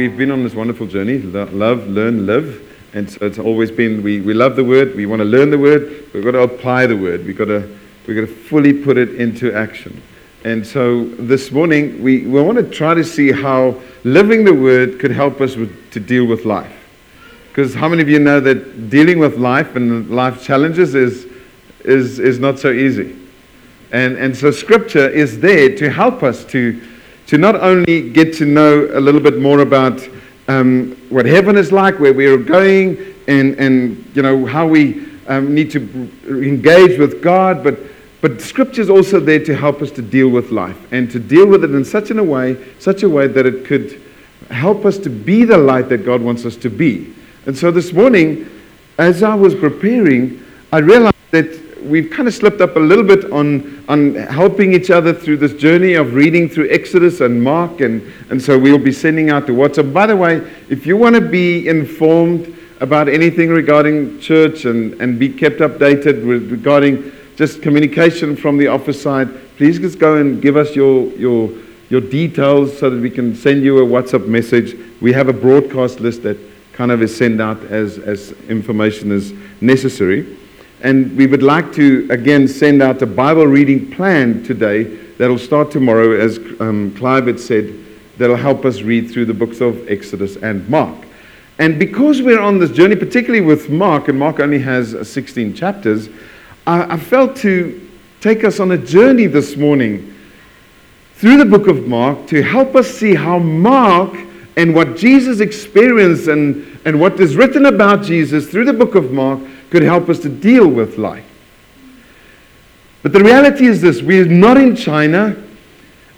we've been on this wonderful journey love, learn, live. And so it's always been we, we love the word, we want to learn the word, we've got to apply the word, we've got to, we've got to fully put it into action. And so this morning, we, we want to try to see how living the word could help us with, to deal with life. Because how many of you know that dealing with life and life challenges is, is, is not so easy? And, and so scripture is there to help us to, to not only get to know a little bit more about um, what heaven is like, where we are going, and, and you know, how we um, need to engage with God, but but Scripture is also there to help us to deal with life and to deal with it in such a way, such a way that it could help us to be the light that God wants us to be. And so this morning, as I was preparing, I realized that we've kind of slipped up a little bit on, on helping each other through this journey of reading through Exodus and Mark. And, and so we'll be sending out the WhatsApp. By the way, if you want to be informed about anything regarding church and, and be kept updated with, regarding just communication from the office side, please just go and give us your, your, your details so that we can send you a WhatsApp message. We have a broadcast list that kind of is sent out as, as information is necessary. And we would like to, again, send out a Bible reading plan today that'll start tomorrow, as um, Clive had said, that'll help us read through the books of Exodus and Mark. And because we're on this journey, particularly with Mark, and Mark only has 16 chapters, I, I felt to take us on a journey this morning through the book of Mark to help us see how Mark and what Jesus experienced and, and what is written about Jesus through the book of Mark could help us to deal with life. But the reality is this we're not in China,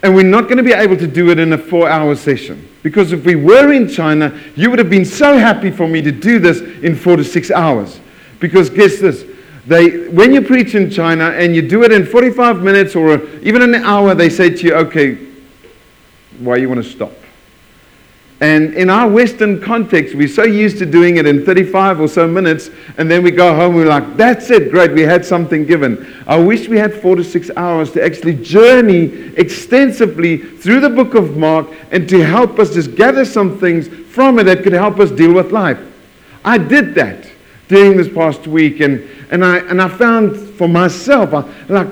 and we're not going to be able to do it in a four hour session. Because if we were in China, you would have been so happy for me to do this in four to six hours. Because guess this they, when you preach in China and you do it in 45 minutes or even an hour, they say to you, okay, why you want to stop? And in our Western context, we're so used to doing it in 35 or so minutes, and then we go home, we're like, that's it, great, we had something given. I wish we had four to six hours to actually journey extensively through the book of Mark and to help us just gather some things from it that could help us deal with life. I did that during this past week, and, and, I, and I found for myself uh, like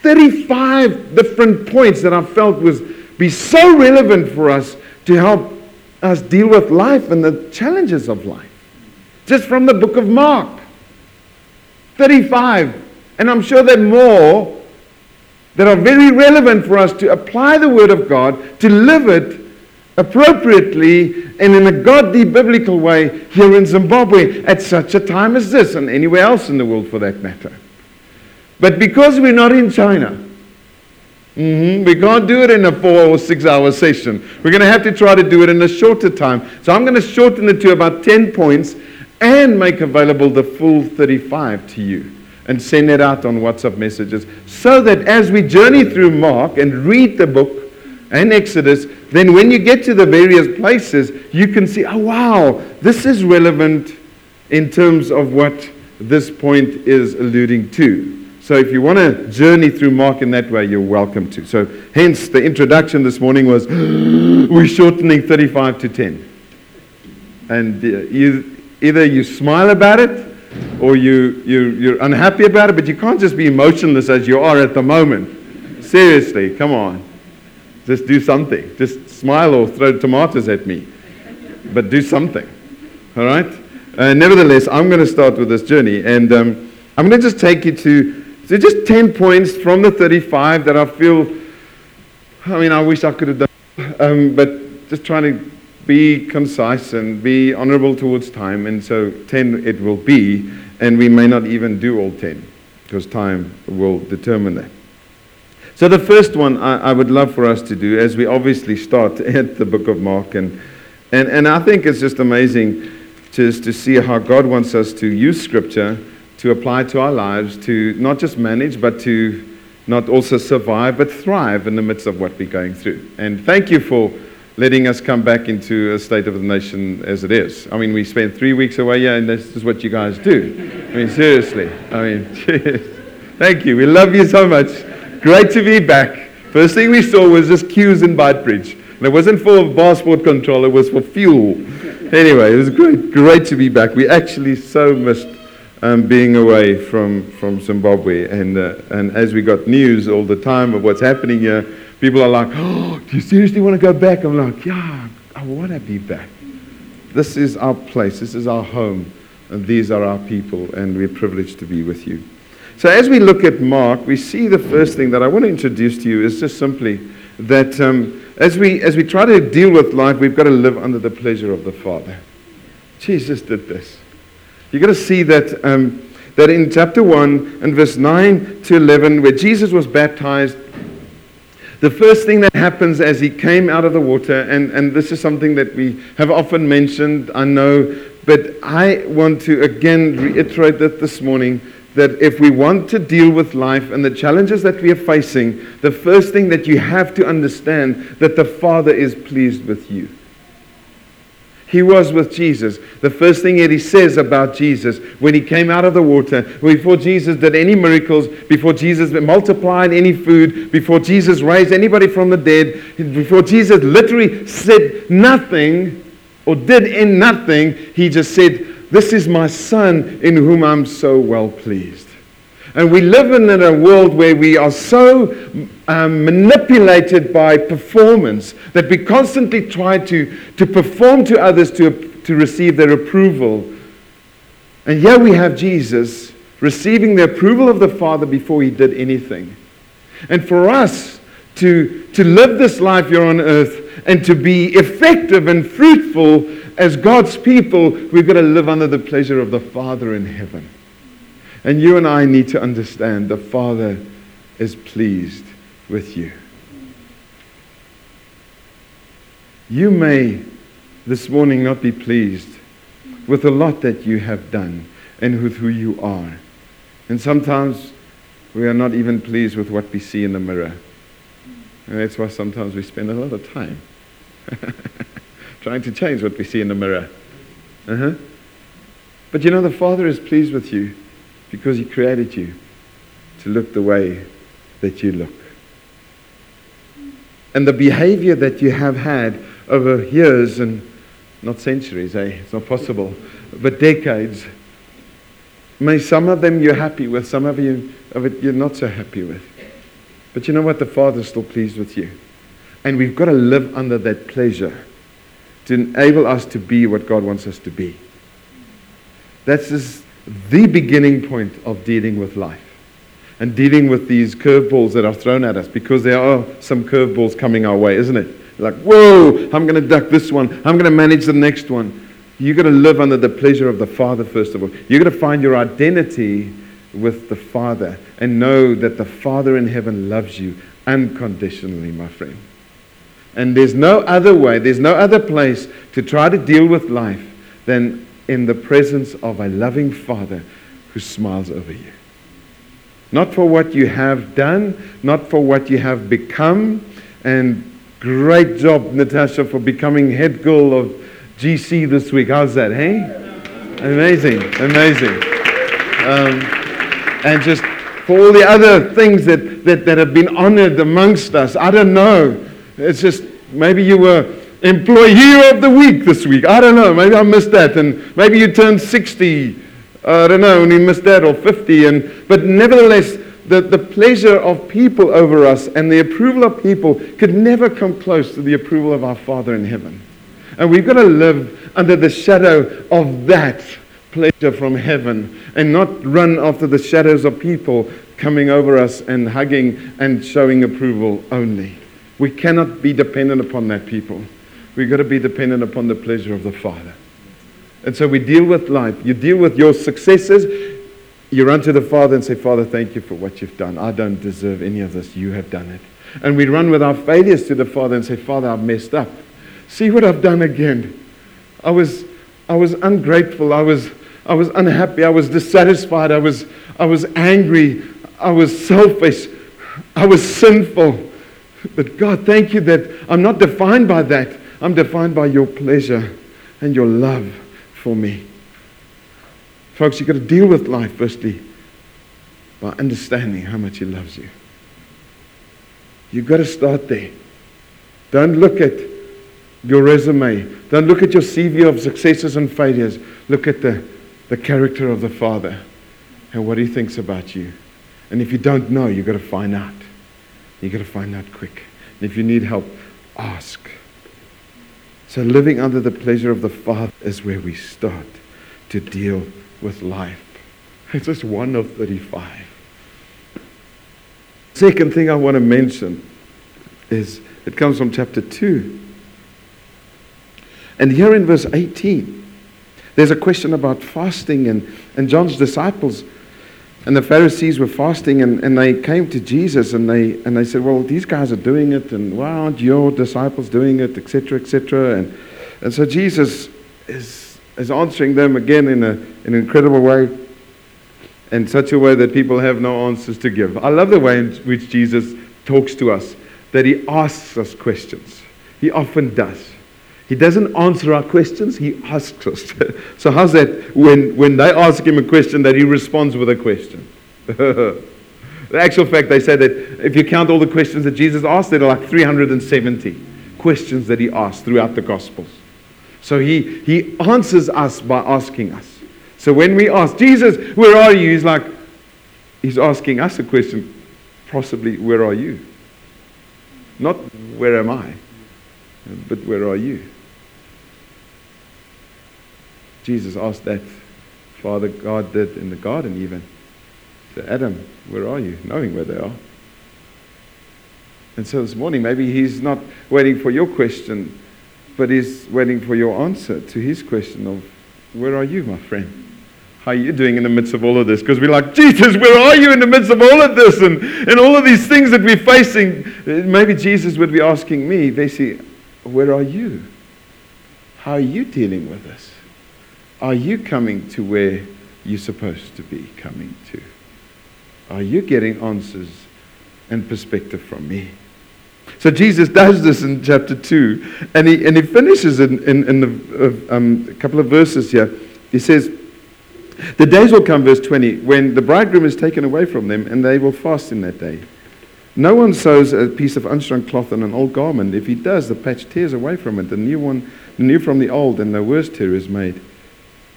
35 different points that I felt was be so relevant for us to help us deal with life and the challenges of life. Just from the book of Mark. 35. And I'm sure there are more that are very relevant for us to apply the Word of God, to live it appropriately and in a godly biblical way here in Zimbabwe at such a time as this and anywhere else in the world for that matter. But because we're not in China, mm-hmm, we can't do it in a four or six hour session. We're going to have to try to do it in a shorter time. So I'm going to shorten it to about 10 points and make available the full 35 to you and send it out on WhatsApp messages so that as we journey through Mark and read the book and Exodus, then when you get to the various places, you can see, oh, wow, this is relevant in terms of what this point is alluding to. So if you want to journey through Mark in that way, you're welcome to. So hence the introduction this morning was we're shortening 35 to 10. And uh, you, either you smile about it or you, you, you're unhappy about it, but you can't just be emotionless as you are at the moment. Seriously, come on. Just do something. Just smile or throw tomatoes at me. But do something. All right? Uh, nevertheless, I'm going to start with this journey. And um, I'm going to just take you to so just 10 points from the 35 that I feel, I mean, I wish I could have done. Um, but just trying to be concise and be honorable towards time. And so 10 it will be. And we may not even do all 10 because time will determine that. So, the first one I, I, would love for us to do, as we obviously start at the book of Mark, and, and, and I think it's just amazing just to see how God wants us to use Scripture to apply to our lives, to not just manage, but to not also survive, but thrive in the midst of what we're going through. And thank you for letting us come back into a state of the nation as it is. I mean, we spent three weeks away yeah, and this is what you guys do. I mean, seriously. I mean, cheers. thank you. We love you so much. Great to be back. First thing we saw was this queues in Beitbridge. And it wasn't for passport control, it was for fuel. Anyway, it was great, great to be back. We actually so missed um, being away from, from Zimbabwe. And, uh, and as we got news all the time of what's happening here, people are like, oh, do you seriously want to go back? I'm like, yeah, I want to be back. This is our place. This is our home. And these are our people. And we're privileged to be with you. So as we look at Mark, we see the first thing that I want to introduce to you is just simply that um, as, we, as we try to deal with life, we've got to live under the pleasure of the Father. Jesus did this. You've got to see that, um, that in chapter 1 and verse 9 to 11, where Jesus was baptized, the first thing that happens as he came out of the water, and, and this is something that we have often mentioned, I know, but I want to again reiterate that this morning that if we want to deal with life and the challenges that we are facing, the first thing that you have to understand that the Father is pleased with you. He was with Jesus. The first thing that he says about Jesus when he came out of the water, before Jesus did any miracles, before Jesus multiplied any food, before Jesus raised anybody from the dead, before Jesus literally said nothing or did in nothing, he just said, This is my son in whom I'm so well pleased. And we live in a world where we are so um, manipulated by performance that we constantly try to, to perform to others to, to receive their approval. And here we have Jesus receiving the approval of the Father before he did anything. And for us to, to live this life here on earth and to be effective and fruitful as God's people, we've got to live under the pleasure of the Father in heaven. And you and I need to understand the Father is pleased with you. You may this morning not be pleased with a lot that you have done and with who you are. And sometimes we are not even pleased with what we see in the mirror. And that's why sometimes we spend a lot of time trying to change what we see in the mirror. Uh-huh. But you know, the Father is pleased with you because He created you to look the way that you look. And the behavior that you have had over years and not centuries, eh? It's not possible, but decades. May some of them you're happy with, some of you of it you're not so happy with. But you know what? The Father's still pleased with you. And we've got to live under that pleasure to enable us to be what God wants us to be. That's just the beginning point of dealing with life and dealing with these curveballs that are thrown at us because there are some curveballs coming our way, isn't it? Like, whoa, I'm going to duck this one. I'm going to manage the next one. You've got to live under the pleasure of the Father, first of all. You've got to find your identity with the Father and know that the Father in heaven loves you unconditionally, my friend. And there's no other way, there's no other place to try to deal with life than in the presence of a loving Father who smiles over you. Not for what you have done, not for what you have become. And great job, Natasha, for becoming head girl of GC this week. How's that, hey? Amazing, amazing. Um, and just for all the other things that, that, that have been honored amongst us. I don't know. It's just maybe you were employee of the week this week. I don't know. Maybe I missed that. And maybe you turned 60. I don't know, and you missed that, or 50. And, but nevertheless, the, the pleasure of people over us and the approval of people could never come close to the approval of our Father in heaven. And we've got to live under the shadow of that pleasure from heaven and not run after the shadows of people coming over us and hugging and showing approval only. We cannot be dependent upon that, people. We've got to be dependent upon the pleasure of the Father. And so we deal with life. You deal with your successes. You run to the Father and say, Father, thank you for what you've done. I don't deserve any of this. You have done it. And we run with our failures to the Father and say, Father, I've messed up. See what I've done again. I was, I was ungrateful. I was, I was unhappy. I was dissatisfied. I was, I was angry. I was selfish. I was sinful. But God, thank you that I'm not defined by that. I'm defined by your pleasure and your love for me. Folks, you've got to deal with life, firstly, by understanding how much He loves you. You've got to start there. Don't look at your resume. Don't look at your CV of successes and failures. Look at the, the character of the Father and what He thinks about you. And if you don't know, you've got to find out. You've got to find out quick. And if you need help, ask. So, living under the pleasure of the Father is where we start to deal with life. It's just one of 35. Second thing I want to mention is it comes from chapter 2. And here in verse 18, there's a question about fasting, and, and John's disciples and the Pharisees were fasting, and, and they came to Jesus and they, and they said, Well, these guys are doing it, and why aren't your disciples doing it, etc., etc. And, and so Jesus is, is answering them again in, a, in an incredible way, in such a way that people have no answers to give. I love the way in which Jesus talks to us, that he asks us questions. He often does. He doesn't answer our questions, he asks us. so, how's that when, when they ask him a question that he responds with a question? the actual fact, they say that if you count all the questions that Jesus asked, there are like 370 questions that he asked throughout the Gospels. So, he, he answers us by asking us. So, when we ask, Jesus, where are you? He's like, he's asking us a question, possibly, where are you? Not, where am I? But where are you? Jesus asked that Father God did in the garden, even. Said, Adam, where are you? Knowing where they are. And so this morning, maybe he's not waiting for your question, but he's waiting for your answer to his question of, Where are you, my friend? How are you doing in the midst of all of this? Because we're like, Jesus, where are you in the midst of all of this and, and all of these things that we're facing? Maybe Jesus would be asking me, basically, Where are you? How are you dealing with this? Are you coming to where you're supposed to be coming to? Are you getting answers and perspective from me? So Jesus does this in chapter 2, and he, and he finishes in, in, in the, um, a couple of verses here. He says, The days will come, verse 20, when the bridegroom is taken away from them, and they will fast in that day. No one sews a piece of unstrung cloth on an old garment. If he does, the patch tears away from it, the new one, the new from the old, and the worse tear is made.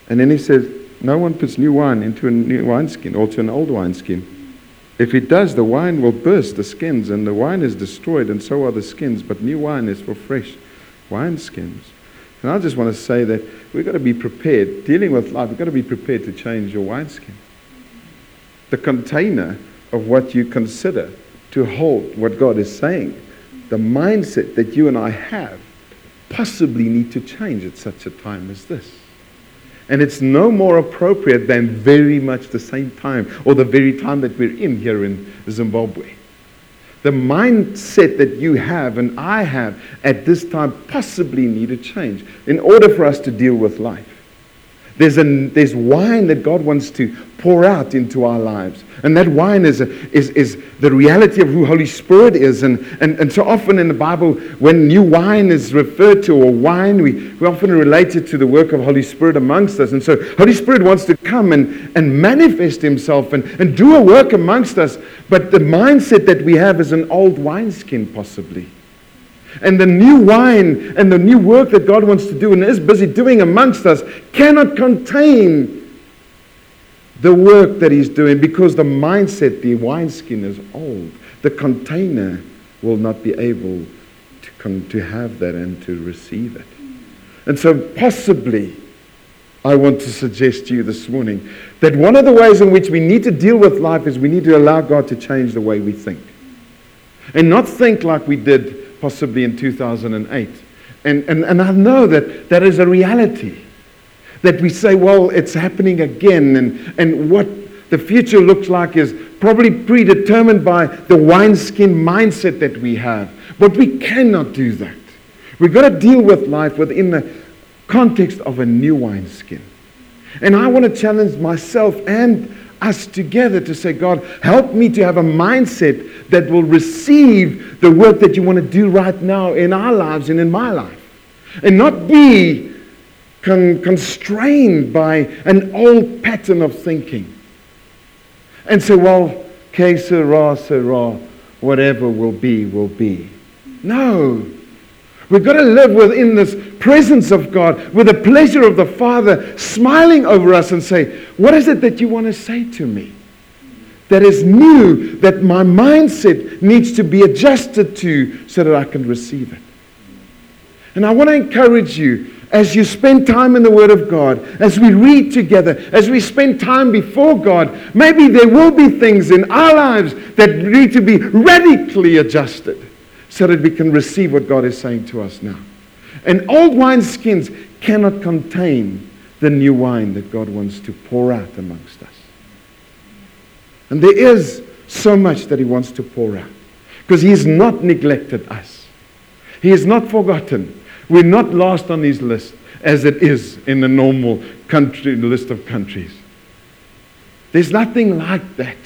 And then he says, No one puts new wine into a new wineskin or to an old wineskin. If it does, the wine will burst the skins, and the wine is destroyed, and so are the skins. But new wine is for fresh wineskins. And I just want to say that we've got to be prepared. Dealing with life, we've got to be prepared to change your wineskin. The container of what you consider to hold what God is saying, the mindset that you and I have, possibly need to change at such a time as this. And it's no more appropriate than very much the same time or the very time that we're in here in Zimbabwe. The mindset that you have and I have at this time possibly need a change in order for us to deal with life. There's, a, there's wine that God wants to pour out into our lives. And that wine is, a, is, is the reality of who Holy Spirit is. And, and, and so often in the Bible, when new wine is referred to or wine, we, we often relate it to the work of Holy Spirit amongst us. And so Holy Spirit wants to come and, and manifest himself and, and do a work amongst us. But the mindset that we have is an old wineskin, possibly. And the new wine and the new work that God wants to do and is busy doing amongst us cannot contain the work that He's doing because the mindset, the wineskin is old. The container will not be able to, con- to have that and to receive it. And so, possibly, I want to suggest to you this morning that one of the ways in which we need to deal with life is we need to allow God to change the way we think. And not think like we did possibly in 2008. And, and, and I know that that is a reality. That we say, well, it's happening again, and, and what the future looks like is probably predetermined by the wineskin mindset that we have. But we cannot do that. We've got to deal with life within the context of a new wineskin. And I want to challenge myself and us together to say, God, help me to have a mindset that will receive the work that you want to do right now in our lives and in my life. And not be con- constrained by an old pattern of thinking. And say, well, que sera, sera, whatever will be, will be. No. We've got to live within this presence of God, with the pleasure of the Father smiling over us and say, What is it that you want to say to me? That is new, that my mindset needs to be adjusted to so that I can receive it. And I want to encourage you as you spend time in the Word of God, as we read together, as we spend time before God, maybe there will be things in our lives that need to be radically adjusted so that we can receive what God is saying to us now. And old wineskins cannot contain the new wine that God wants to pour out amongst us. And there is so much that He wants to pour out because He has not neglected us, He has not forgotten. We're not last on his list as it is in the normal country list of countries. There's nothing like that.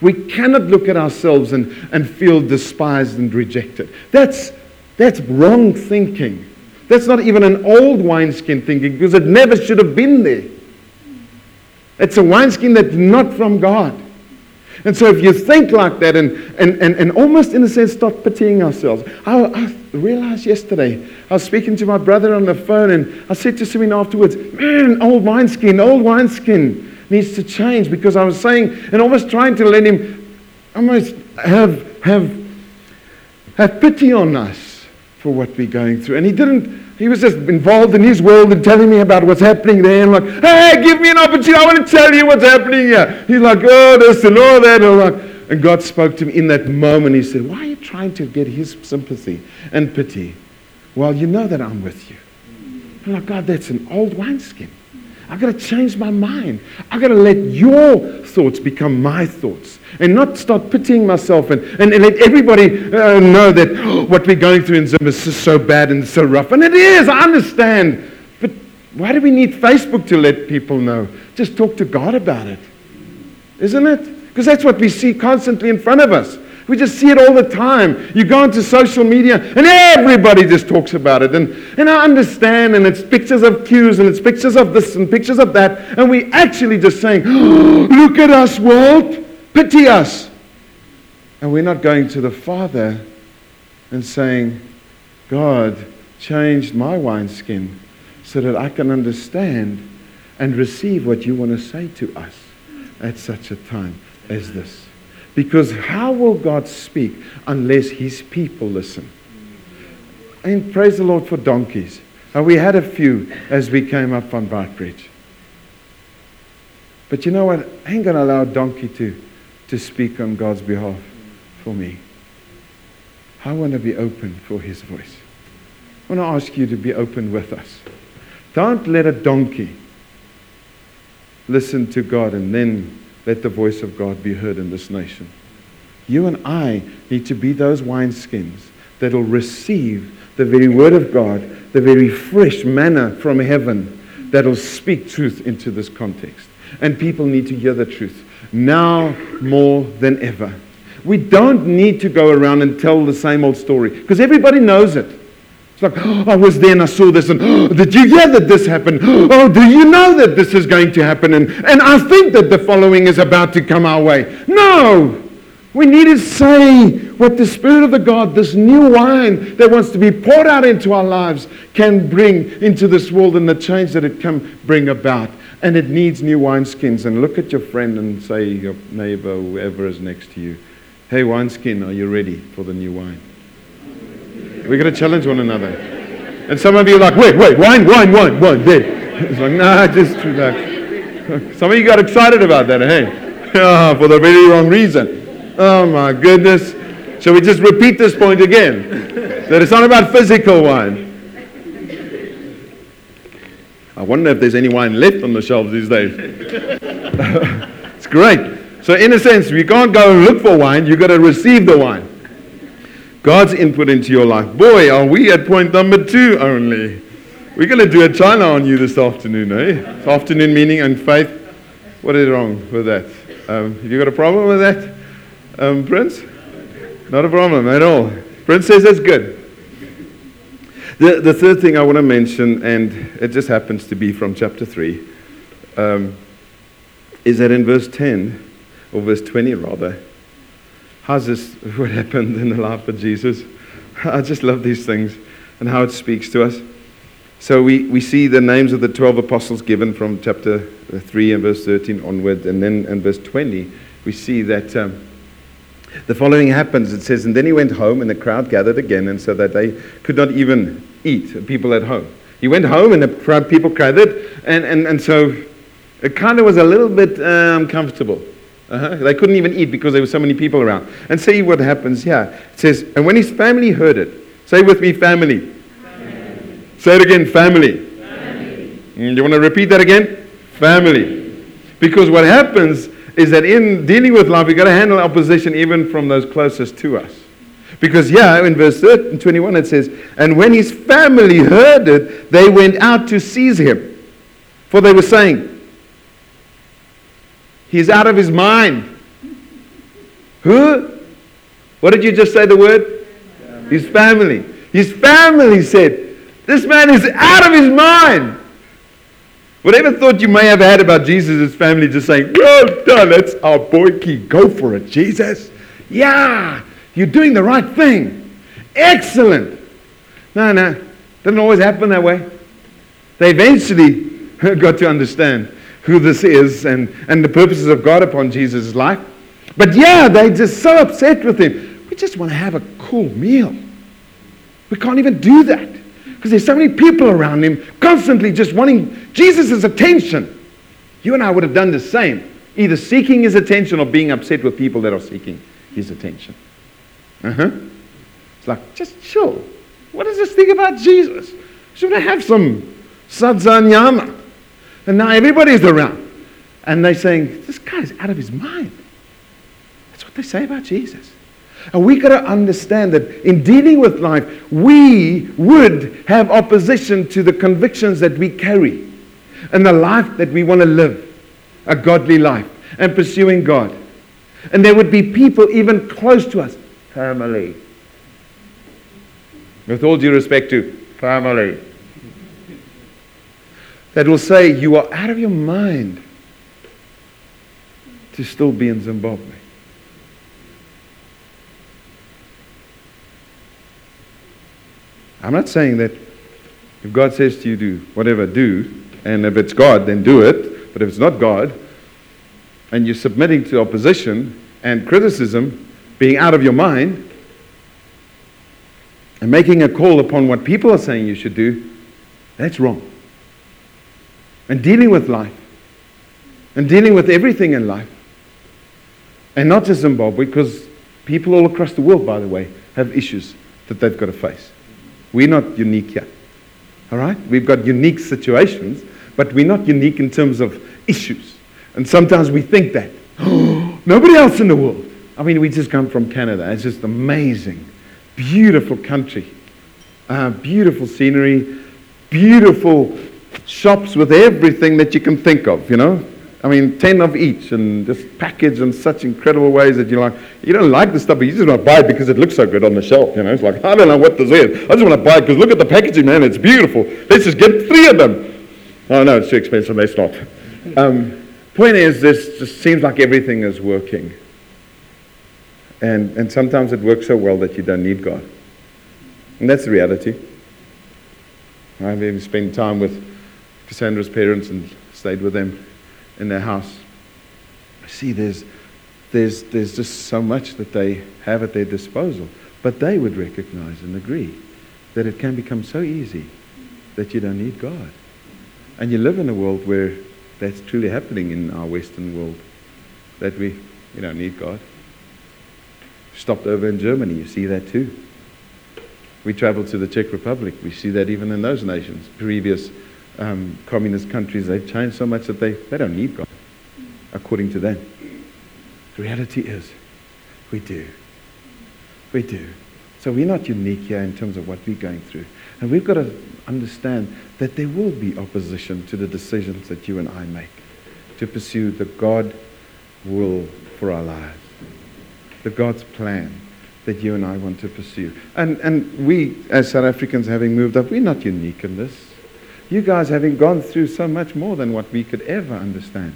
We cannot look at ourselves and, and feel despised and rejected. That's, that's wrong thinking. That's not even an old wineskin thinking because it never should have been there. It's a wineskin that's not from God. And so if you think like that and, and, and, and almost in a sense start pitying ourselves. I, I realized yesterday, I was speaking to my brother on the phone and I said to him afterwards, man, old wineskin, old wineskin needs to change because I was saying and almost trying to let him almost have, have, have pity on us for what we're going through. And he didn't he was just involved in his world and telling me about what's happening there. And like, hey, give me an opportunity. I want to tell you what's happening here. He's like, oh, this and all that. And, like, and God spoke to me in that moment. He said, why are you trying to get his sympathy and pity? Well, you know that I'm with you. I'm like, God, that's an old wineskin. I've got to change my mind. I've got to let your thoughts become my thoughts and not start pitying myself and, and, and let everybody uh, know that oh, what we're going through in Zim is so bad and so rough. And it is, I understand. But why do we need Facebook to let people know? Just talk to God about it. Isn't it? Because that's what we see constantly in front of us. We just see it all the time. You go into social media and everybody just talks about it. And, and I understand, and it's pictures of queues and it's pictures of this and pictures of that. And we actually just saying, oh, look at us, world. Pity us. And we're not going to the Father and saying, God, changed my wineskin so that I can understand and receive what you want to say to us at such a time as this. Because how will God speak unless his people listen? And praise the Lord for donkeys. And we had a few as we came up on Bridge. But you know what? I ain't going to allow a donkey to to speak on God's behalf for me. I want to be open for his voice. I want to ask you to be open with us. Don't let a donkey listen to God and then let the voice of God be heard in this nation. You and I need to be those wineskins that'll receive the very word of God, the very fresh manna from heaven that'll speak truth into this context. And people need to hear the truth now more than ever. We don't need to go around and tell the same old story because everybody knows it. It's like, oh, I was there and I saw this, and oh, did you hear that this happened? Oh, do you know that this is going to happen? And, and I think that the following is about to come our way. No! We need to say what the Spirit of the God, this new wine that wants to be poured out into our lives, can bring into this world and the change that it can bring about and it needs new wineskins. And look at your friend and say, your neighbor, whoever is next to you, hey, wineskin, are you ready for the new wine? We're going to challenge one another. And some of you are like, wait, wait, wine, wine, wine, wine, there. It's like, nah, just relax. Some of you got excited about that, hey? Oh, for the very wrong reason. Oh, my goodness. Shall we just repeat this point again? That it's not about physical wine. I wonder if there's any wine left on the shelves these days. it's great. So, in a sense, you can't go and look for wine, you've got to receive the wine. God's input into your life. Boy, are we at point number two only. We're going to do a China on you this afternoon, eh? Afternoon meaning and faith. What is wrong with that? Um, have you got a problem with that, um, Prince? Not a problem at all. Prince says that's good. The, the third thing I want to mention, and it just happens to be from chapter 3, um, is that in verse 10, or verse 20 rather, how's this what happened in the life of Jesus? I just love these things. and how it speaks to us. So we, we see the names of the 12 apostles given from chapter 3 and verse 13 onward. And then in verse 20, we see that um, the following happens. It says, And then he went home, and the crowd gathered again, and so that they could not even eat, people at home. He went home, and the crowd people gathered, and, and, and so it kind of was a little bit uncomfortable. Um, uh-huh. They couldn't even eat because there were so many people around. And see what happens here. It says, And when his family heard it, say with me, family. family. Say it again, family. family. Mm, you want to repeat that again? Family. Because what happens is that in dealing with life, we've got to handle opposition even from those closest to us. Because yeah, in verse 21 it says, And when his family heard it, they went out to seize him. For they were saying, He's out of his mind. Who? What did you just say the word? His family. His family said, This man is out of his mind. Whatever thought you may have had about Jesus' family, just saying, Well done, that's our boy key. Go for it, Jesus. Yeah, you're doing the right thing. Excellent. No, no, doesn't always happen that way. They eventually got to understand who this is and, and the purposes of God upon Jesus' life. But yeah, they're just so upset with him. We just want to have a cool meal. We can't even do that. Because there's so many people around him constantly just wanting Jesus' attention. You and I would have done the same, either seeking his attention or being upset with people that are seeking his attention. Uh-huh. It's like, just chill. What is this thing about Jesus? Should I have some sadza nyama? And now everybody's around. And they're saying, this guy's out of his mind. That's what they say about Jesus. And we got to understand that in dealing with life, we would have opposition to the convictions that we carry and the life that we want to live, a godly life, and pursuing God. And there would be people even close to us, family. With all due respect to family, that will say, You are out of your mind to still be in Zimbabwe. I'm not saying that if God says to you, do whatever, do, and if it's God, then do it. But if it's not God, and you're submitting to opposition and criticism, being out of your mind, and making a call upon what people are saying you should do, that's wrong. And dealing with life, and dealing with everything in life, and not just Zimbabwe, because people all across the world, by the way, have issues that they've got to face. We're not unique here. All right? We've got unique situations, but we're not unique in terms of issues. And sometimes we think that. Nobody else in the world. I mean, we just come from Canada. It's just amazing. Beautiful country. Uh, beautiful scenery. Beautiful shops with everything that you can think of, you know. I mean, 10 of each and just packaged in such incredible ways that you're like, you don't like the stuff, but you just want to buy it because it looks so good on the shelf. You know, it's like, I don't know what this is. I just want to buy it because look at the packaging, man, it's beautiful. Let's just get three of them. Oh, no, it's too expensive. Let's not. Um, point is, this just seems like everything is working. And, and sometimes it works so well that you don't need God. And that's the reality. I've even spent time with Cassandra's parents and stayed with them in their house. See, there's, there's, there's just so much that they have at their disposal. But they would recognize and agree that it can become so easy that you don't need God. And you live in a world where that's truly happening in our Western world, that we, we don't need God. Stopped over in Germany, you see that too. We traveled to the Czech Republic, we see that even in those nations, previous um, communist countries, they've changed so much that they, they don't need God, according to them. The reality is, we do. We do. So we're not unique here in terms of what we're going through. And we've got to understand that there will be opposition to the decisions that you and I make to pursue the God will for our lives, the God's plan that you and I want to pursue. And, and we, as South Africans, having moved up, we're not unique in this. You guys, having gone through so much more than what we could ever understand,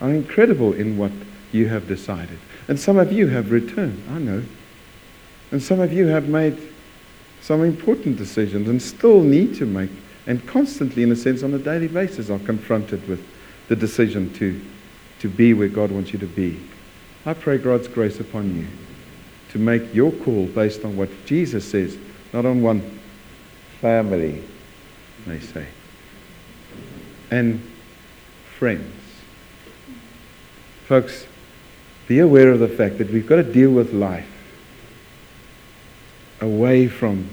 are incredible in what you have decided. And some of you have returned, I know. And some of you have made some important decisions and still need to make, and constantly, in a sense, on a daily basis, are confronted with the decision to, to be where God wants you to be. I pray God's grace upon you to make your call based on what Jesus says, not on one family, they say, and friends. Folks, be aware of the fact that we've got to deal with life away from,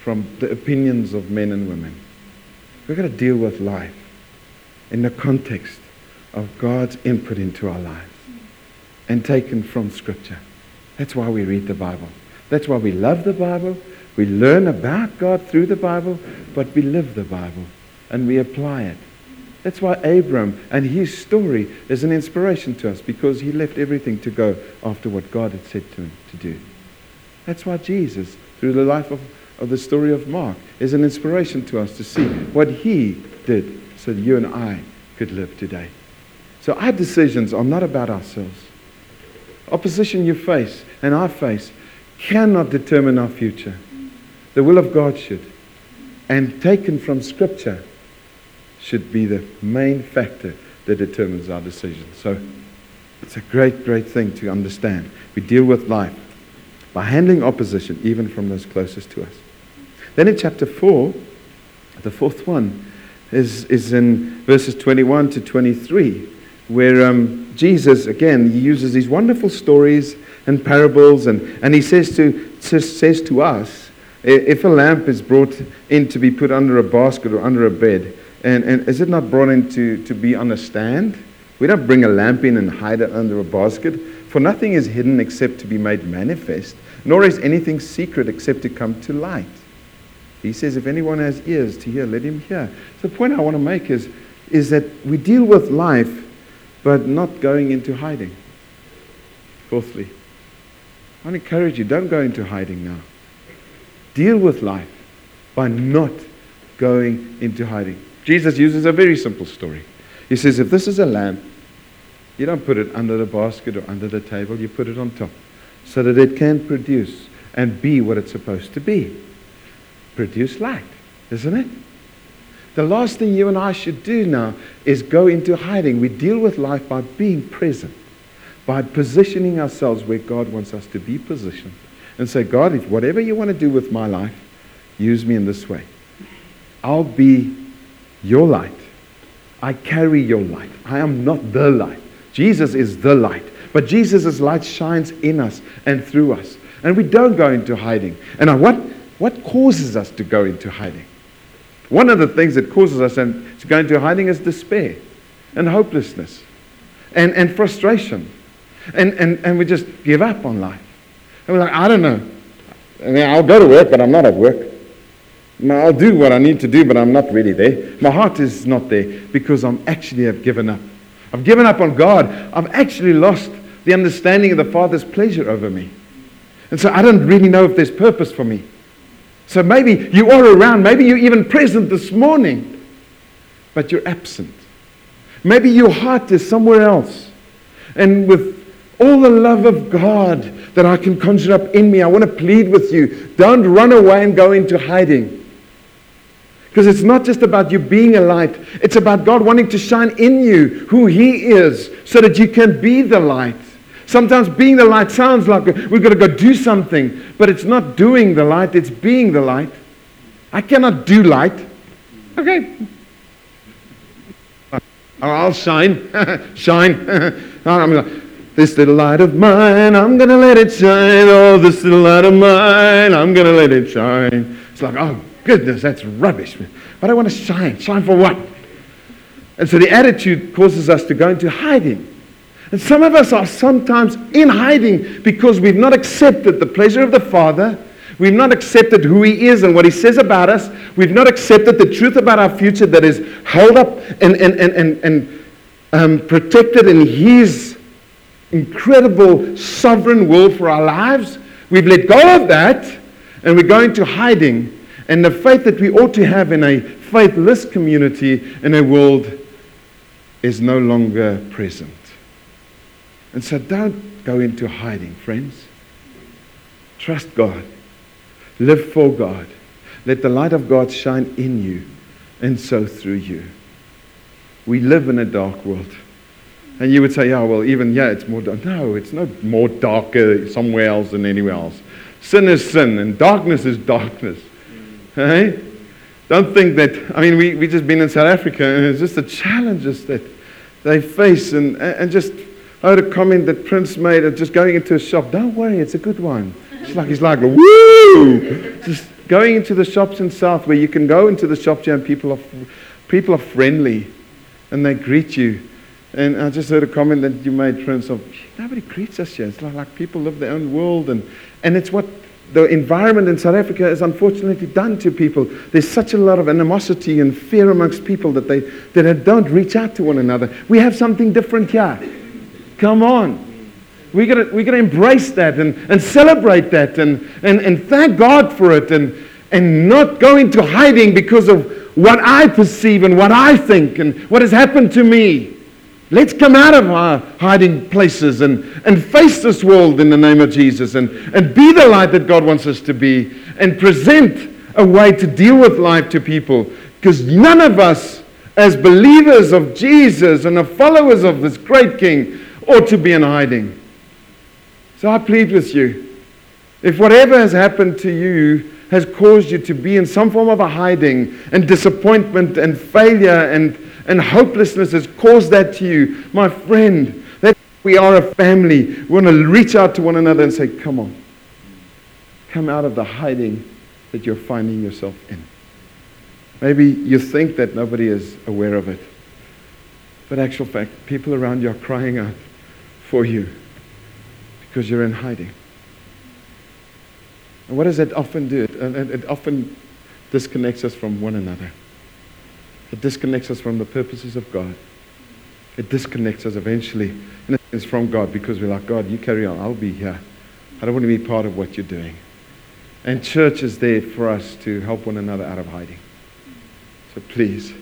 from the opinions of men and women. We've got to deal with life in the context of God's input into our lives and taken from Scripture. That's why we read the Bible. That's why we love the Bible. We learn about God through the Bible, but we live the Bible and we apply it. That's why Abram and his story is an inspiration to us because he left everything to go after what God had said to him to do. That's why Jesus, through the life of, of the story of Mark, is an inspiration to us to see what he did so that you and I could live today. So our decisions are not about ourselves. Opposition you face and I face cannot determine our future. The will of God should. And taken from Scripture should be the main factor that determines our decisions. So it's a great, great thing to understand. We deal with life by handling opposition, even from those closest to us. Then in chapter 4, the fourth one is, is in verses 21 to 23, where um, Jesus, again, he uses these wonderful stories and parables, and, and he says to, says, says to us, if a lamp is brought in to be put under a basket or under a bed, and, and is it not brought in to, to be on a stand? We don't bring a lamp in and hide it under a basket. For nothing is hidden except to be made manifest, nor is anything secret except to come to light. He says, if anyone has ears to hear, let him hear. So the point I want to make is, is that we deal with life, but not going into hiding. Fourthly, I encourage you, don't go into hiding now. Deal with life by not going into hiding. Jesus uses a very simple story. He says, if this is a lamp, you don't put it under the basket or under the table, you put it on top so that it can produce and be what it's supposed to be. Produce light, isn't it? The last thing you and I should do now is go into hiding. We deal with life by being present, by positioning ourselves where God wants us to be positioned. And say, God, if whatever you want to do with my life, use me in this way. I'll be your light. I carry your light. I am not the light. Jesus is the light. But Jesus' light shines in us and through us. And we don't go into hiding. And what, what causes us to go into hiding? One of the things that causes us to go into hiding is despair and hopelessness and, and frustration. And, and, and we just give up on life. We're like, I don't know. I mean, I'll go to work, but I'm not at work. I'll do what I need to do, but I'm not really there. My heart is not there because I'm actually have given up. I've given up on God. I've actually lost the understanding of the Father's pleasure over me. And so I don't really know if there's purpose for me. So maybe you are around, maybe you're even present this morning, but you're absent. Maybe your heart is somewhere else. And with all the love of God that I can conjure up in me, I want to plead with you don't run away and go into hiding. Because it's not just about you being a light, it's about God wanting to shine in you who He is so that you can be the light. Sometimes being the light sounds like we've got to go do something, but it's not doing the light, it's being the light. I cannot do light. Okay. I'll shine. shine. This little light of mine, I'm to let it shine. Oh, this little light of mine, I'm to let it shine. It's like, oh, goodness, that's rubbish. But I want to shine. Shine for what? And so the attitude causes us to go into hiding. And some of us are sometimes in hiding because we've not accepted the pleasure of the Father. We've not accepted who He is and what He says about us. We've not accepted the truth about our future that is held up and, and, and, and, and um, protected in His incredible sovereign will for our lives. We've let go of that and we're going to hiding and the faith that we ought to have in a faithless community in a world is no longer present. And so don't go into hiding, friends. Trust God. Live for God. Let the light of God shine in you and so through you. We live in a dark world. And you would say, yeah, well, even, yeah, it's more dark. No, it's not more darker somewhere else than anywhere else. Sin is sin, and darkness is darkness. Mm. Hey? Don't think that, I mean, we, we just been in South Africa, and it's just the challenges that they face. And, and just, I heard a comment that Prince made of just going into a shop. Don't worry, it's a good one. It's like, he's like, woo! Just going into the shops in South where you can go into the shops and people are, people are friendly and they greet you. And I just heard a comment that you made, Prince, of nobody greets us here. It's like, like people live their own world. And, and it's what the environment in South Africa has unfortunately done to people. There's such a lot of animosity and fear amongst people that they that don't reach out to one another. We have something different here. Come on. We got we to embrace that and, and celebrate that and, and, and thank God for it and, and not go into hiding because of what I perceive and what I think and what has happened to me. Let's come out of our hiding places and, and face this world in the name of Jesus and, and be the light that God wants us to be and present a way to deal with life to people. Because none of us, as believers of Jesus and of followers of this great King, ought to be in hiding. So I plead with you if whatever has happened to you has caused you to be in some form of a hiding and disappointment and failure and and hopelessness has caused that to you, my friend, that we are a family. We want to reach out to one another and say, come on. Come out of the hiding that you're finding yourself in. Maybe you think that nobody is aware of it. But actual fact, people around you are crying out for you because you're in hiding. And what does that often do? It, it often disconnects us from one another. It disconnects us from the purposes of God. It disconnects us eventually, in a sense, from God because we're like, God, you carry on. I'll be here. I don't want to be part of what you're doing. And church is there for us to help one another out of hiding. So please,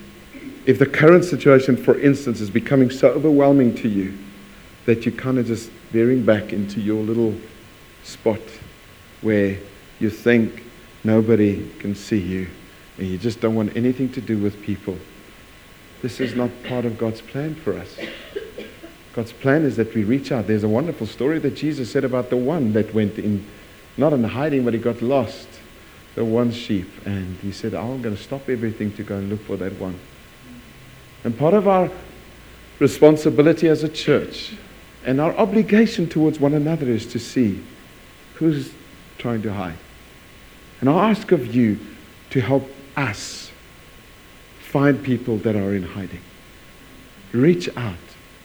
if the current situation, for instance, is becoming so overwhelming to you that you're kind of just veering back into your little spot where you think nobody can see you and you just don't want anything to do with people, this is not part of God's plan for us. God's plan is that we reach out. There's a wonderful story that Jesus said about the one that went in, not in hiding, but he got lost, the one sheep. And he said, oh, I'm going to stop everything to go and look for that one. And part of our responsibility as a church and our obligation towards one another is to see who's trying to hide. And I ask of you to help us find people that are in hiding. Reach out.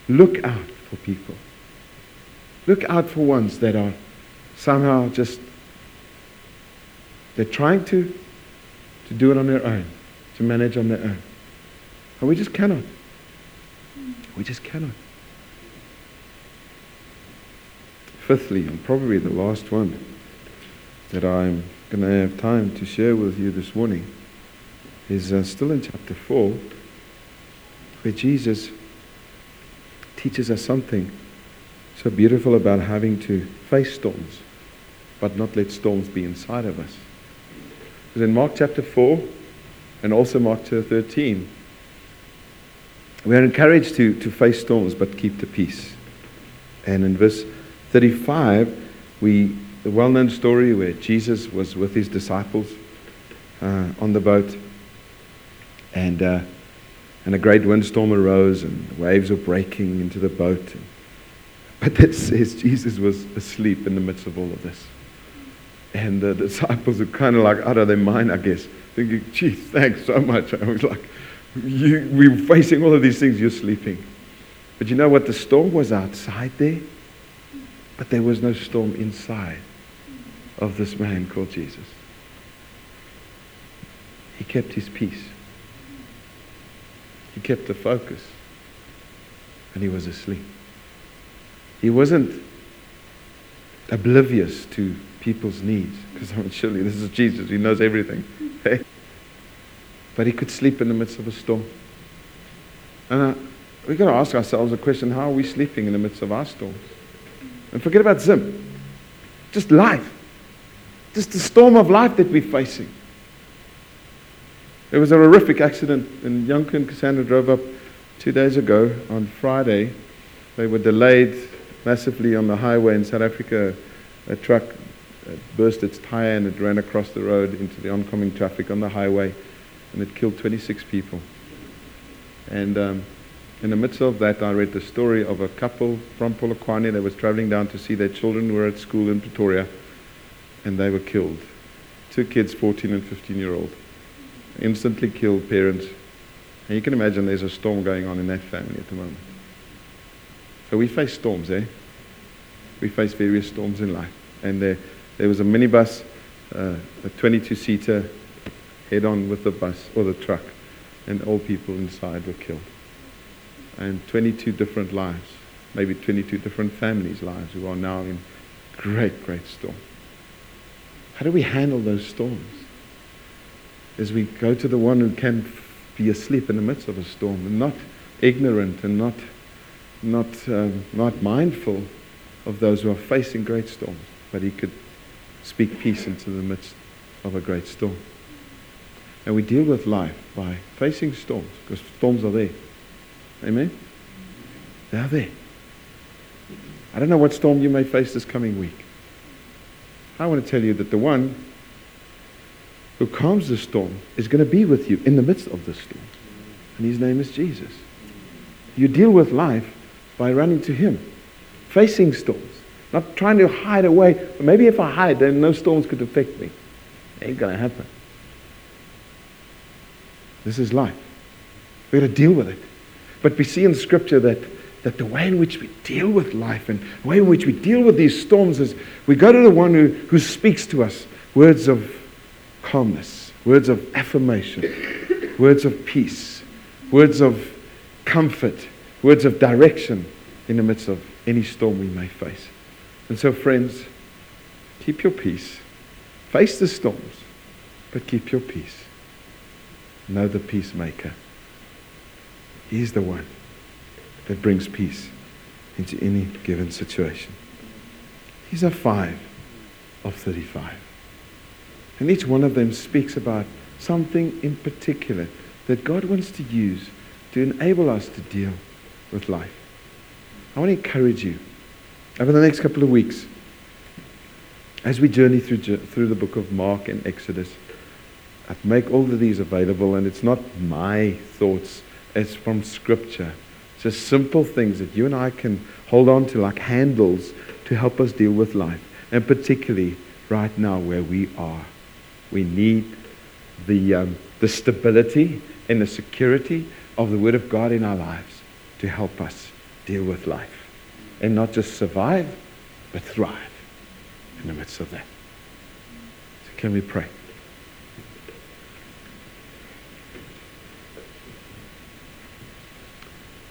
Look out for people. Look out for ones that are somehow just they're trying to to do it on their own, to manage on their own. And we just cannot. We just cannot. Fifthly, and probably the last one that I'm going to have time to share with you this morning is uh, still in chapter 4, where Jesus teaches us something so beautiful about having to face storms, but not let storms be inside of us. Because in Mark chapter 4 and also Mark chapter 13, we are encouraged to, to face storms, but keep the peace. And in verse 35, we the well known story where Jesus was with his disciples uh, on the boat and, uh, and a great windstorm arose, and the waves were breaking into the boat. But it says Jesus was asleep in the midst of all of this. And the disciples were kind of like out of their mind, I guess, thinking, gee, thanks so much. I was like, you, we're facing all of these things, you're sleeping. But you know what? The storm was outside there, but there was no storm inside of this man called Jesus. He kept his peace. He kept the focus. And he was asleep. He wasn't oblivious to people's needs. Because I mean, surely this is Jesus. He knows everything. But he could sleep in the midst of a storm. And uh, we've got to ask ourselves a question how are we sleeping in the midst of our storms? And forget about Zim. Just life. Just the storm of life that we're facing. There was a horrific accident, and Yonka and Cassandra drove up two days ago on Friday. They were delayed massively on the highway in South Africa. A truck burst its tire and it ran across the road into the oncoming traffic on the highway, and it killed 26 people. And um, in the midst of that, I read the story of a couple from Polokwane that was traveling down to see their children were at school in Pretoria, and they were killed. Two kids, 14 and 15 year old. Instantly killed parents. And you can imagine there's a storm going on in that family at the moment. So we face storms, eh? We face various storms in life. And there, there was a minibus, uh, a 22 seater, head on with the bus or the truck, and all people inside were killed and 22 different lives, maybe 22 different families' lives who are now in great, great storm. How do we handle those storms? As we go to the one who can be asleep in the midst of a storm and not ignorant and not, not, um, not mindful of those who are facing great storms, but he could speak peace into the midst of a great storm. And we deal with life by facing storms, because storms are there. Amen? They are there. I don't know what storm you may face this coming week. I want to tell you that the one who calms the storm is going to be with you in the midst of the storm. And his name is Jesus. You deal with life by running to him, facing storms, not trying to hide away. Maybe if I hide, then no storms could affect me. Ain't going to happen. This is life. We've got to deal with it. But we see in Scripture that, that the way in which we deal with life and the way in which we deal with these storms is we go to the one who, who speaks to us words of calmness, words of affirmation, words of peace, words of comfort, words of direction in the midst of any storm we may face. And so, friends, keep your peace. Face the storms, but keep your peace. Know the peacemaker. He's the one that brings peace into any given situation. These are five of 35. And each one of them speaks about something in particular that God wants to use to enable us to deal with life. I want to encourage you over the next couple of weeks as we journey through, through the book of Mark and Exodus. I make all of these available, and it's not my thoughts it's from Scripture. Just simple things that you and I can hold on to like handles to help us deal with life. And particularly right now where we are. We need the, um, the stability and the security of the Word of God in our lives to help us deal with life. And not just survive, but thrive in the midst of that. So can we pray?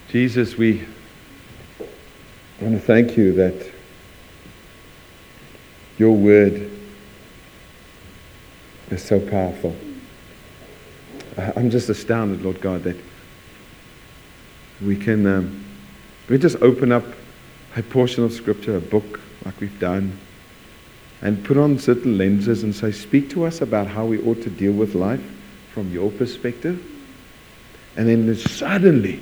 Jesus, we want to thank you that your word is so powerful. I'm just astounded, Lord God, that we can um, we just open up a portion of Scripture, a book like we've done, and put on certain lenses and say, speak to us about how we ought to deal with life from your perspective. And then suddenly,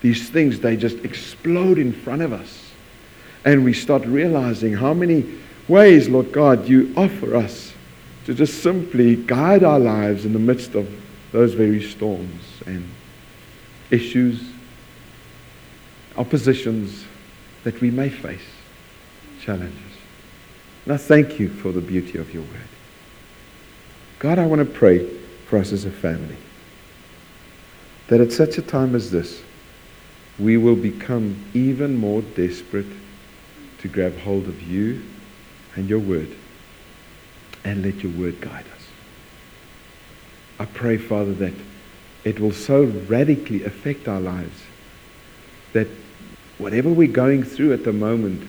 these things, they just explode in front of us. And we start realizing how many ways, Lord God, you offer us to just simply guide our lives in the midst of those very storms and issues, oppositions that we may face, challenges. And I thank you for the beauty of your word. God, I want to pray for us as a family that at such a time as this, we will become even more desperate to grab hold of you and your word and let your word guide us. I pray, Father, that it will so radically affect our lives that whatever we're going through at the moment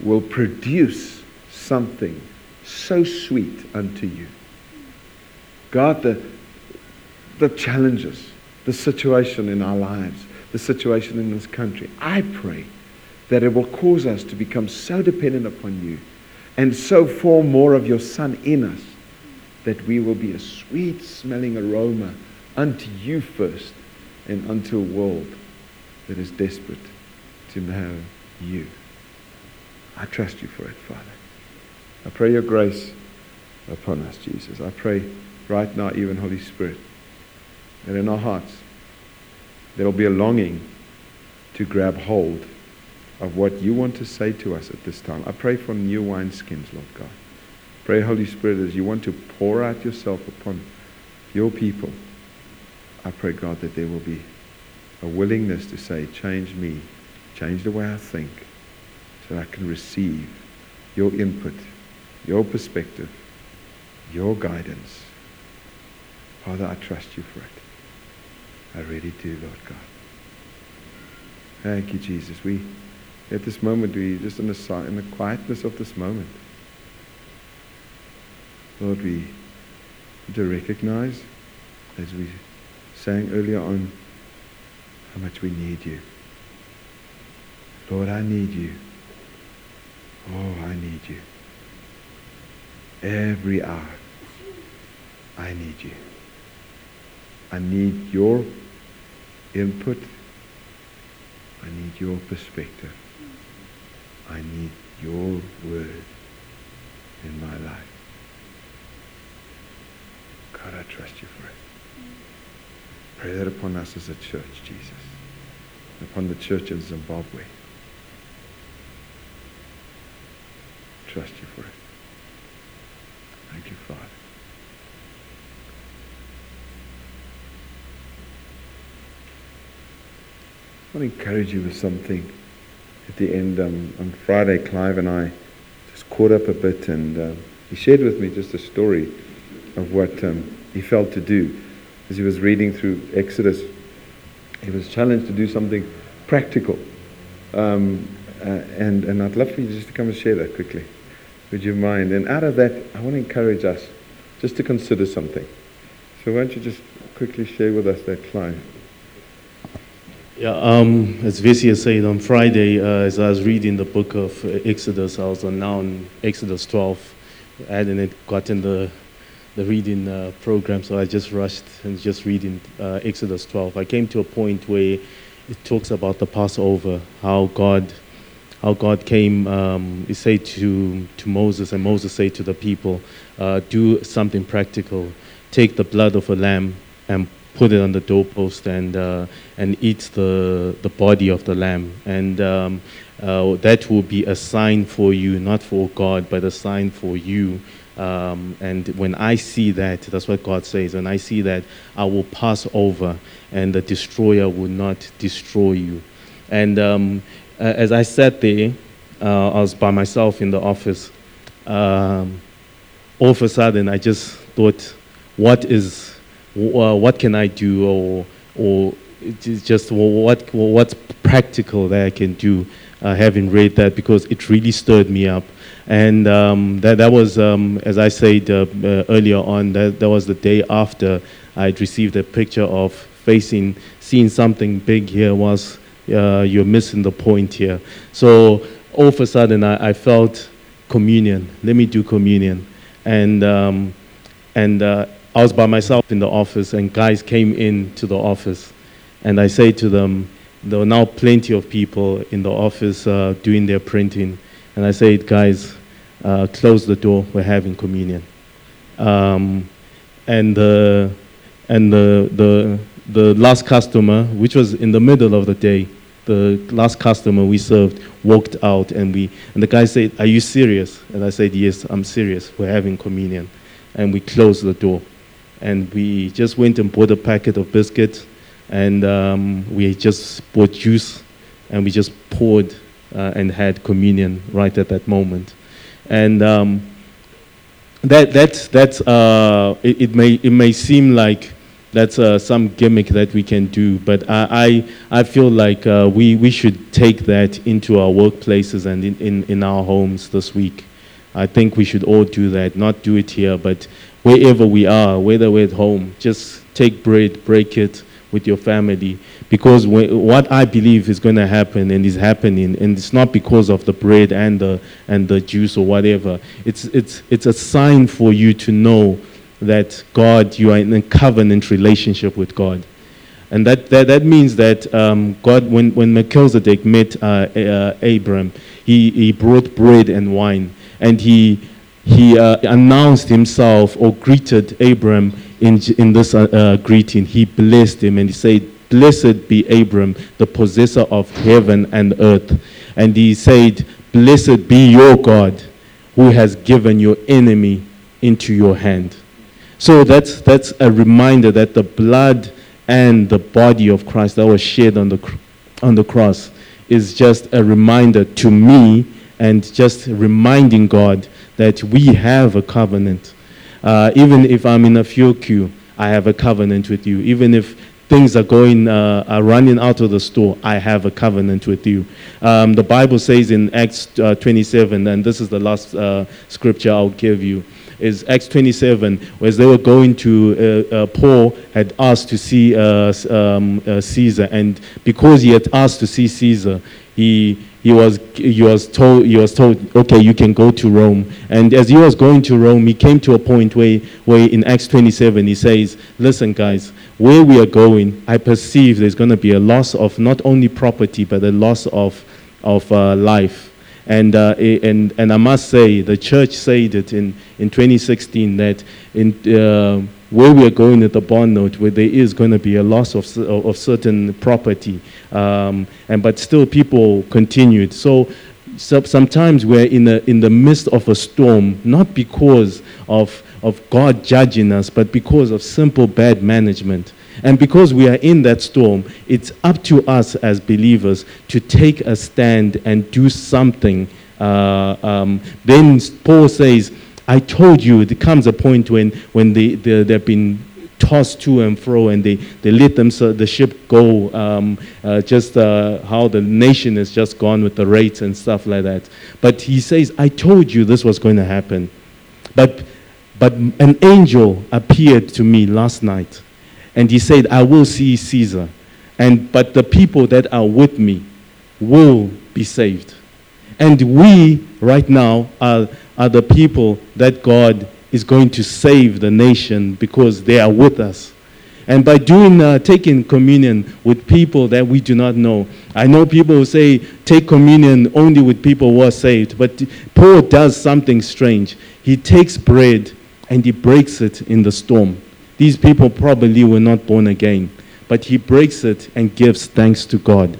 will produce something so sweet unto you. God, the, the challenges, the situation in our lives, the situation in this country. I pray that it will cause us to become so dependent upon you And so form more of your Son in us, that we will be a sweet smelling aroma unto you first and unto a world that is desperate to know you. I trust you for it, Father. I pray your grace upon us, Jesus. I pray right now, even Holy Spirit, that in our hearts there will be a longing to grab hold of what you want to say to us at this time. I pray for new wineskins, Lord God. Pray, Holy Spirit, as you want to pour out yourself upon your people. I pray, God, that there will be a willingness to say, change me, change the way I think, so that I can receive your input, your perspective, your guidance. Father, I trust you for it. I really do, Lord God. Thank you, Jesus. We, at this moment, we just in the, in the quietness of this moment, Lord, we to recognize, as we sang earlier on, how much we need you. Lord, I need you. Oh, I need you. Every hour, I need you. I need your input. I need your perspective. I need your word in my life. God, I trust you for it. Pray that upon us as a church, Jesus, upon the church of Zimbabwe. Trust you for it. Thank you, Father. I want to encourage you with something at the end. Um, on Friday, Clive and I just caught up a bit, and uh, he shared with me just a story of what um, he felt to do as he was reading through Exodus. He was challenged to do something practical. Um, uh, and, and I'd love for you just to come and share that quickly. Would you mind? And out of that, I want to encourage us just to consider something. So why don't you just quickly share with us that, Clive? Yeah, um, as Vicia said on Friday, uh, as I was reading the book of Exodus, I was now in Exodus 12. I hadn't gotten the the reading uh, program, so I just rushed and just reading uh, Exodus 12. I came to a point where it talks about the Passover, how God, how God came. Um, he said to to Moses, and Moses said to the people, uh, "Do something practical. Take the blood of a lamb and put it on the doorpost and uh, and eat the the body of the lamb. And um, uh, that will be a sign for you not for God but a sign for you. Um, and when I see that that's what God says when I see that I will pass over and the destroyer will not destroy you. And um, as I sat there uh, I was by myself in the office um, all of a sudden I just thought what is what can I do or, or just what, what's practical that I can do uh, having read that because it really stirred me up. And um, that, that was, um, as I said uh, uh, earlier on, that, that was the day after I'd received a picture of facing, seeing something big here was uh, you're missing the point here. So all of a sudden I, I felt communion. Let me do communion. And, um, and uh, I was by myself in the office, and guys came into the office, and I say to them, there were now plenty of people in the office uh, doing their printing, and I said, guys, uh, close the door. We're having communion. Um, and the and the, the the last customer, which was in the middle of the day, the last customer we served walked out, and we and the guy said, "Are you serious?" And I said, "Yes, I'm serious. We're having communion." And we closed the door and we just went and bought a packet of biscuits, and um, we just bought juice, and we just poured uh, and had communion right at that moment, and um, that that that's uh, it, it, may it may seem like that's uh, some gimmick that we can do, but I I, I feel like uh, we we should take that into our workplaces and in, in, in our homes this week. I think we should all do that, not do it here, but wherever we are, whether we're at home, just take bread, break it, with your family. Because what I believe is going to happen and is happening, and it's not because of the bread and the, and the juice or whatever. It's, it's, it's a sign for you to know that God, you are in a covenant relationship with God. And that, that, that means that um, God, when, when Melchizedek met uh, uh, Abram, he, he brought bread and wine. And he, he uh, announced himself or greeted Abram in, in this uh, uh, greeting. He blessed him and he said, Blessed be Abram, the possessor of heaven and earth. And he said, Blessed be your God, who has given your enemy into your hand. So that's, that's a reminder that the blood and the body of Christ that was shed on the, on the cross is just a reminder to me and just reminding God that we have a covenant. Uh, even if I'm in a fuel queue, I have a covenant with you. Even if things are going, uh, are running out of the store, I have a covenant with you. Um, the Bible says in Acts uh, 27, and this is the last uh, scripture I'll give you is Acts 27, where they were going to, uh, uh, Paul had asked to see uh, um, Caesar, and because he had asked to see Caesar, he, he, was, he, was told, he was told, okay, you can go to Rome. And as he was going to Rome, he came to a point where, where in Acts 27, he says, listen, guys, where we are going, I perceive there's going to be a loss of not only property, but a loss of, of uh, life. And, uh, and, and I must say, the church said it in, in 2016 that in, uh, where we are going at the bond note, where there is going to be a loss of, of certain property, um, and, but still people continued. So, so sometimes we're in the, in the midst of a storm, not because of, of God judging us, but because of simple bad management. And because we are in that storm, it's up to us as believers to take a stand and do something. Uh, um, then Paul says, I told you, there comes a point when, when they, they, they've been tossed to and fro and they, they let them, so the ship go, um, uh, just uh, how the nation has just gone with the rates and stuff like that. But he says, I told you this was going to happen. But, but an angel appeared to me last night and he said, I will see Caesar. And, but the people that are with me will be saved. And we, right now, are, are the people that God is going to save the nation because they are with us. And by doing, uh, taking communion with people that we do not know, I know people who say take communion only with people who are saved, but Paul does something strange. He takes bread and he breaks it in the storm. These people probably were not born again, but he breaks it and gives thanks to God.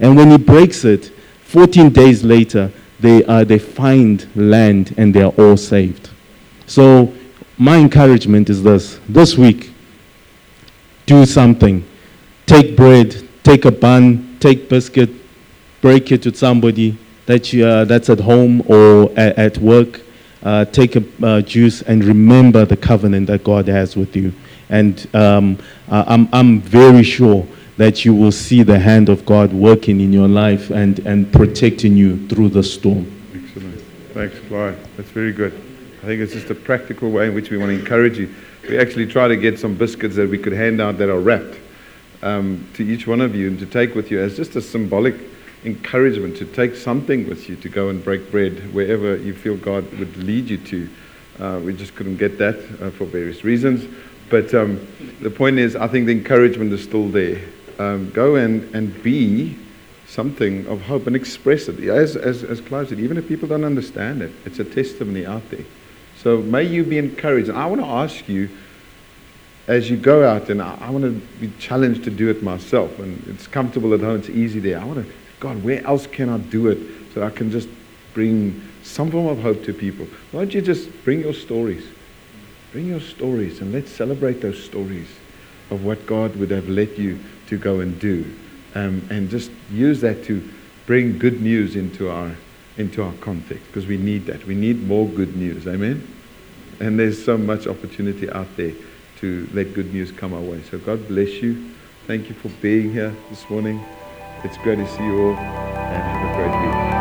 And when he breaks it, 14 days later, they, uh, they find land and they are all saved. So, my encouragement is this this week, do something. Take bread, take a bun, take biscuit, break it to somebody that you, uh, that's at home or at, at work uh, take a uh, juice and remember the covenant that God has with you. And um, I'm, I'm very sure that you will see the hand of God working in your life and, and protecting you through the storm. Excellent. Thanks, Clyde. That's very good. I think it's just a practical way in which we want to encourage you. We actually try to get some biscuits that we could hand out that are wrapped um, to each one of you and to take with you as just a symbolic encouragement to take something with you to go and break bread wherever you feel God would lead you to. Uh, we just couldn't get that uh, for various reasons. But um, the point is, I think the encouragement is still there. Um, go and, and be something of hope and express it. As, as, as Clive said, even if people don't understand it, it's a testimony out there. So may you be encouraged. And I want to ask you, as you go out, and I, I want to be challenged to do it myself. And it's comfortable at home, it's easy there. I want to God, where else can I do it so I can just bring some form of hope to people? Why don't you just bring your stories? Bring your stories and let's celebrate those stories of what God would have led you to go and do. Um, and just use that to bring good news into our, into our context because we need that. We need more good news. Amen? And there's so much opportunity out there to let good news come our way. So God bless you. Thank you for being here this morning. It's great to see you all and have a great week.